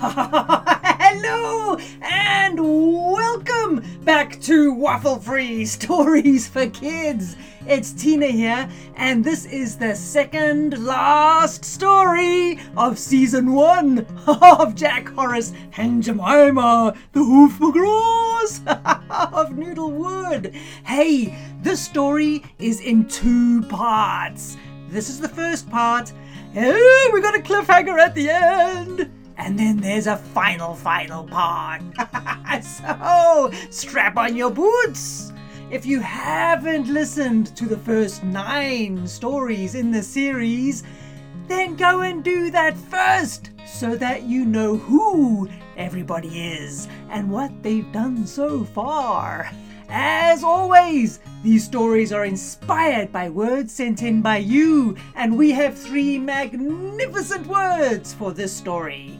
Hello and welcome back to Waffle Free Stories for Kids. It's Tina here, and this is the second last story of season one of Jack Horace and Jemima, the Hoof McGraws of Noodlewood. Hey, this story is in two parts. This is the first part. Oh, we got a cliffhanger at the end. And then there's a final, final part. so, strap on your boots. If you haven't listened to the first nine stories in the series, then go and do that first so that you know who everybody is and what they've done so far. As always, these stories are inspired by words sent in by you, and we have three magnificent words for this story.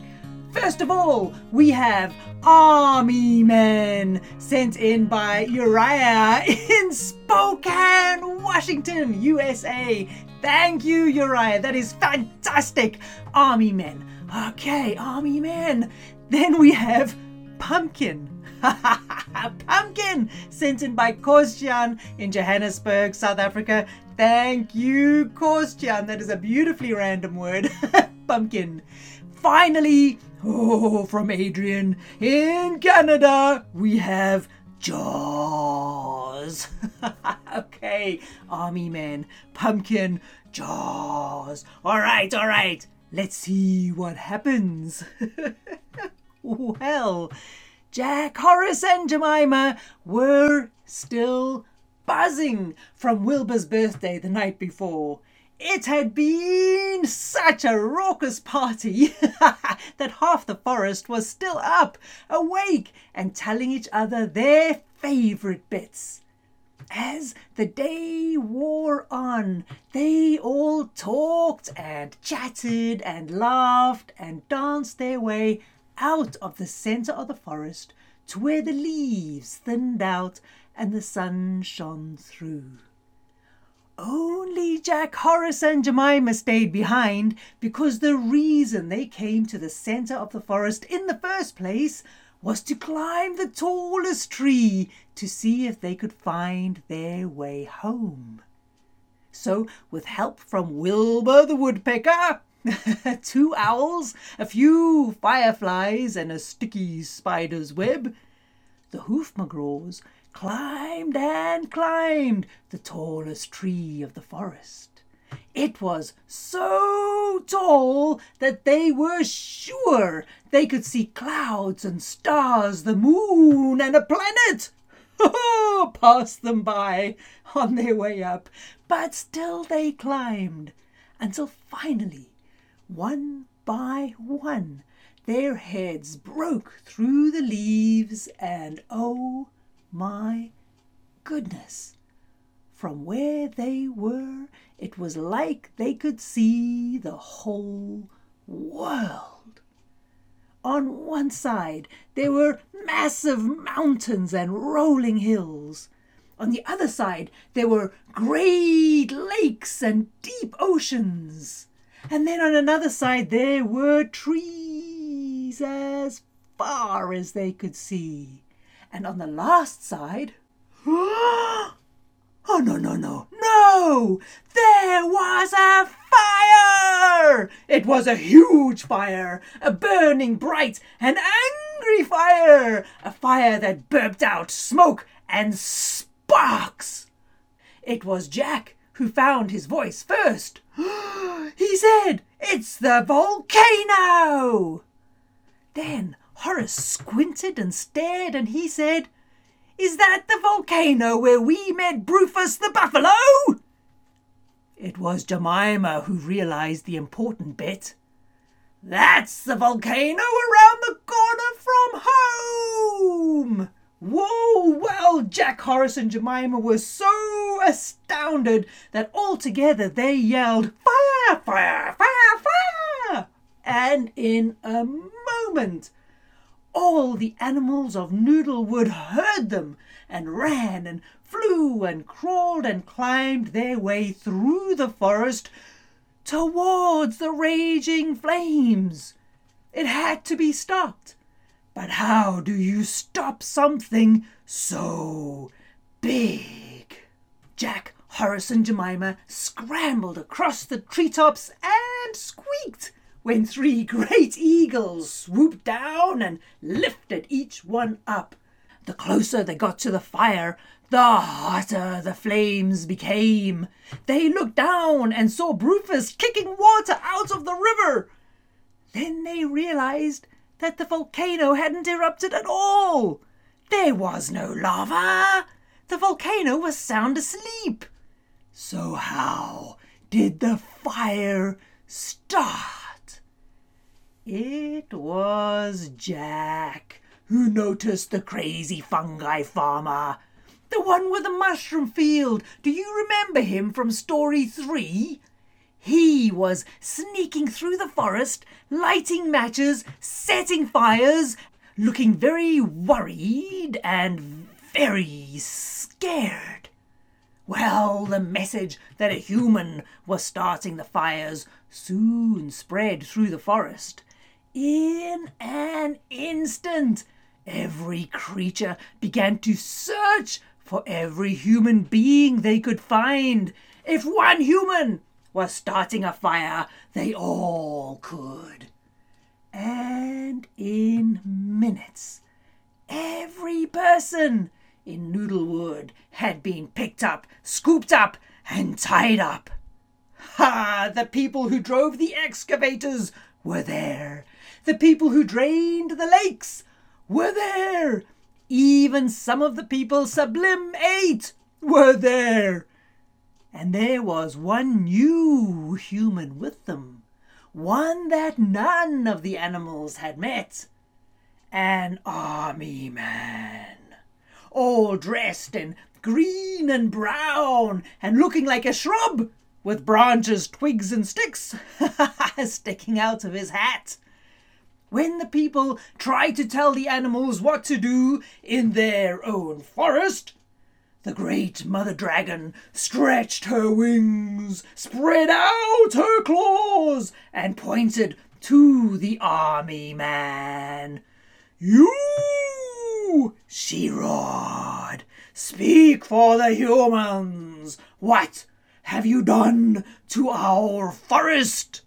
First of all, we have Army Men sent in by Uriah in Spokane, Washington, USA. Thank you, Uriah. That is fantastic. Army Men. Okay, Army Men. Then we have Pumpkin. Pumpkin sent in by Kostjan in Johannesburg, South Africa. Thank you, Kostjan. That is a beautifully random word. Pumpkin. Finally, oh, from Adrian in Canada, we have Jaws. okay, Army Men, Pumpkin, Jaws. All right, all right. Let's see what happens. Oh, well, Jack, Horace, and Jemima were still buzzing from Wilbur's birthday the night before. It had been such a raucous party that half the forest was still up, awake, and telling each other their favourite bits. As the day wore on, they all talked and chatted and laughed and danced their way out of the centre of the forest to where the leaves thinned out and the sun shone through. Only Jack Horace and Jemima stayed behind because the reason they came to the centre of the forest in the first place was to climb the tallest tree to see if they could find their way home. So, with help from Wilbur the woodpecker, two owls, a few fireflies, and a sticky spider's web, the hoof McGraws climbed and climbed the tallest tree of the forest. It was so tall that they were sure they could see clouds and stars, the moon, and a planet pass them by on their way up. But still they climbed until finally, one by one, their heads broke through the leaves, and oh, my goodness! From where they were, it was like they could see the whole world. On one side, there were massive mountains and rolling hills. On the other side, there were great lakes and deep oceans. And then on another side, there were trees as far as they could see. And on the last side, oh no, no, no, no! There was a fire! It was a huge fire, a burning bright and angry fire, a fire that burped out smoke and sparks. It was Jack who found his voice first. he said, It's the volcano! Then Horace squinted and stared, and he said, Is that the volcano where we met Brufus the buffalo? It was Jemima who realized the important bit. That's the volcano around the corner from home! Whoa! Well, Jack, Horace, and Jemima were so astounded that altogether they yelled, Fire! Fire! Fire! Fire! And in a moment, all the animals of Noodlewood heard them and ran and flew and crawled and climbed their way through the forest towards the raging flames. It had to be stopped. But how do you stop something so big? Jack, Horace, and Jemima scrambled across the treetops and squeaked when three great eagles swooped down and lifted each one up. The closer they got to the fire, the hotter the flames became. They looked down and saw Rufus kicking water out of the river. Then they realized that the volcano hadn't erupted at all. There was no lava. The volcano was sound asleep. So, how did the fire start? It was Jack who noticed the crazy fungi farmer. The one with the mushroom field. Do you remember him from story three? He was sneaking through the forest, lighting matches, setting fires, looking very worried and very scared. Well, the message that a human was starting the fires soon spread through the forest. In an instant, every creature began to search for every human being they could find. If one human was starting a fire, they all could. And in minutes, every person in Noodlewood had been picked up, scooped up, and tied up. Ha! The people who drove the excavators were there. The people who drained the lakes were there. Even some of the people Sublim ate were there. And there was one new human with them, one that none of the animals had met. An army man, all dressed in green and brown and looking like a shrub, with branches, twigs, and sticks sticking out of his hat. When the people tried to tell the animals what to do in their own forest, the great mother dragon stretched her wings, spread out her claws, and pointed to the army man. You, she roared, speak for the humans. What have you done to our forest?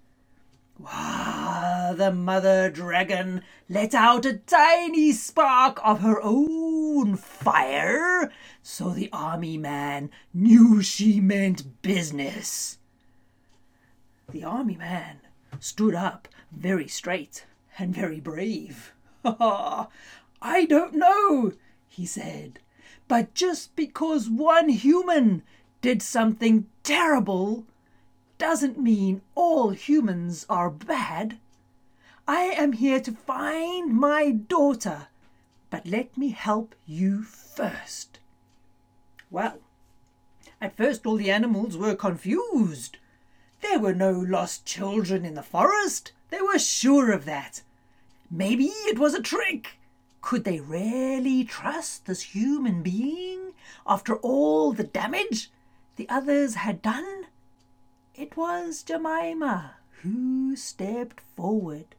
Ah, the mother dragon let out a tiny spark of her own fire, so the army man knew she meant business. The army man stood up very straight and very brave. I don't know, he said, but just because one human did something terrible doesn't mean all humans are bad. I am here to find my daughter, but let me help you first. Well, at first all the animals were confused. There were no lost children in the forest. They were sure of that. Maybe it was a trick. Could they really trust this human being after all the damage the others had done? It was Jemima who stepped forward.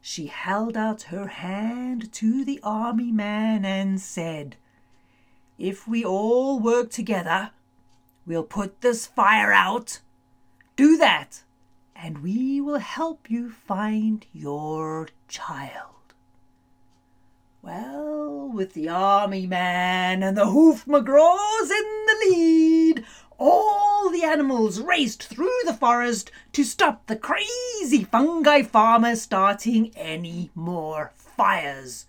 She held out her hand to the army man and said, If we all work together, we'll put this fire out. Do that, and we will help you find your child. Well, with the army man and the hoof McGraws in the lead, all animals raced through the forest to stop the crazy fungi farmer starting any more fires.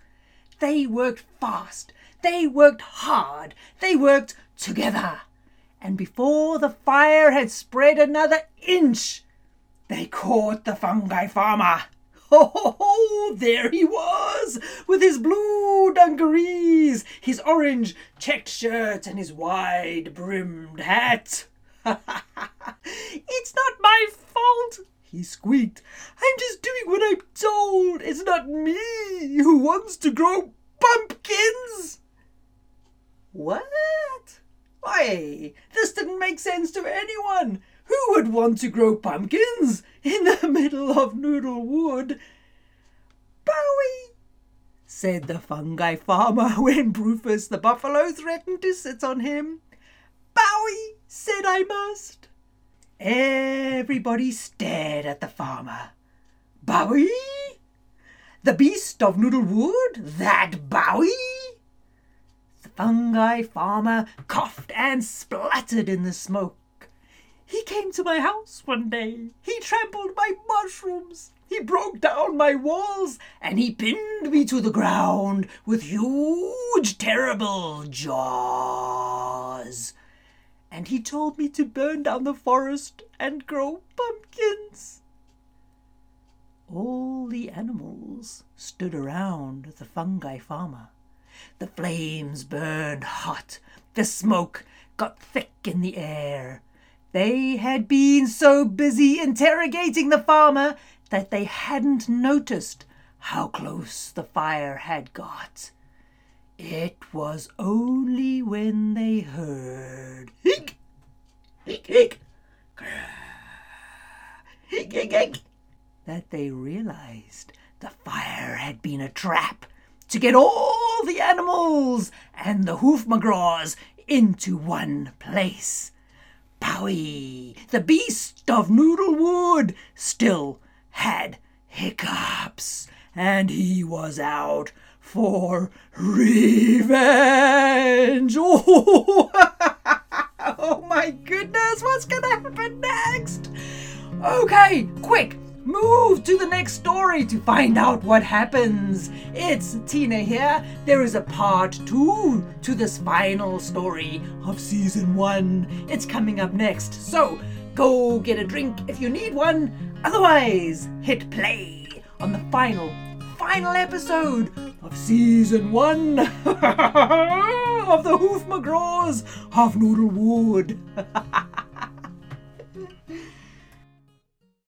They worked fast, they worked hard, they worked together. And before the fire had spread another inch, they caught the fungi farmer. Ho, ho, ho! There he was, with his blue dungarees, his orange checked shirt, and his wide brimmed hat. it's not my fault, he squeaked. I'm just doing what I'm told. It's not me who wants to grow pumpkins. What? Why, this didn't make sense to anyone. Who would want to grow pumpkins in the middle of Noodlewood? Bowie said the fungi farmer when Brufus the buffalo threatened to sit on him. Bowie, said I must. Everybody stared at the farmer. Bowie? The beast of Noodlewood? That Bowie? The fungi farmer coughed and spluttered in the smoke. He came to my house one day. He trampled my mushrooms. He broke down my walls and he pinned me to the ground with huge, terrible jaws. And he told me to burn down the forest and grow pumpkins. All the animals stood around the fungi farmer. The flames burned hot. The smoke got thick in the air. They had been so busy interrogating the farmer that they hadn't noticed how close the fire had got. It was only when they heard hic, hic, hic, hic, hic, hic, that they realized the fire had been a trap to get all the animals and the hoof McGraws into one place. Bowie, the beast of Noodlewood, still had hiccups, and he was out for revenge. Oh, my goodness, what's gonna happen next? Okay, quick, Move to the next story to find out what happens. It's Tina here. There is a part two to this final story of season one. It's coming up next. So go get a drink if you need one. Otherwise, hit play on the final, final episode of season one of the Hoof McGraws of Noodlewood.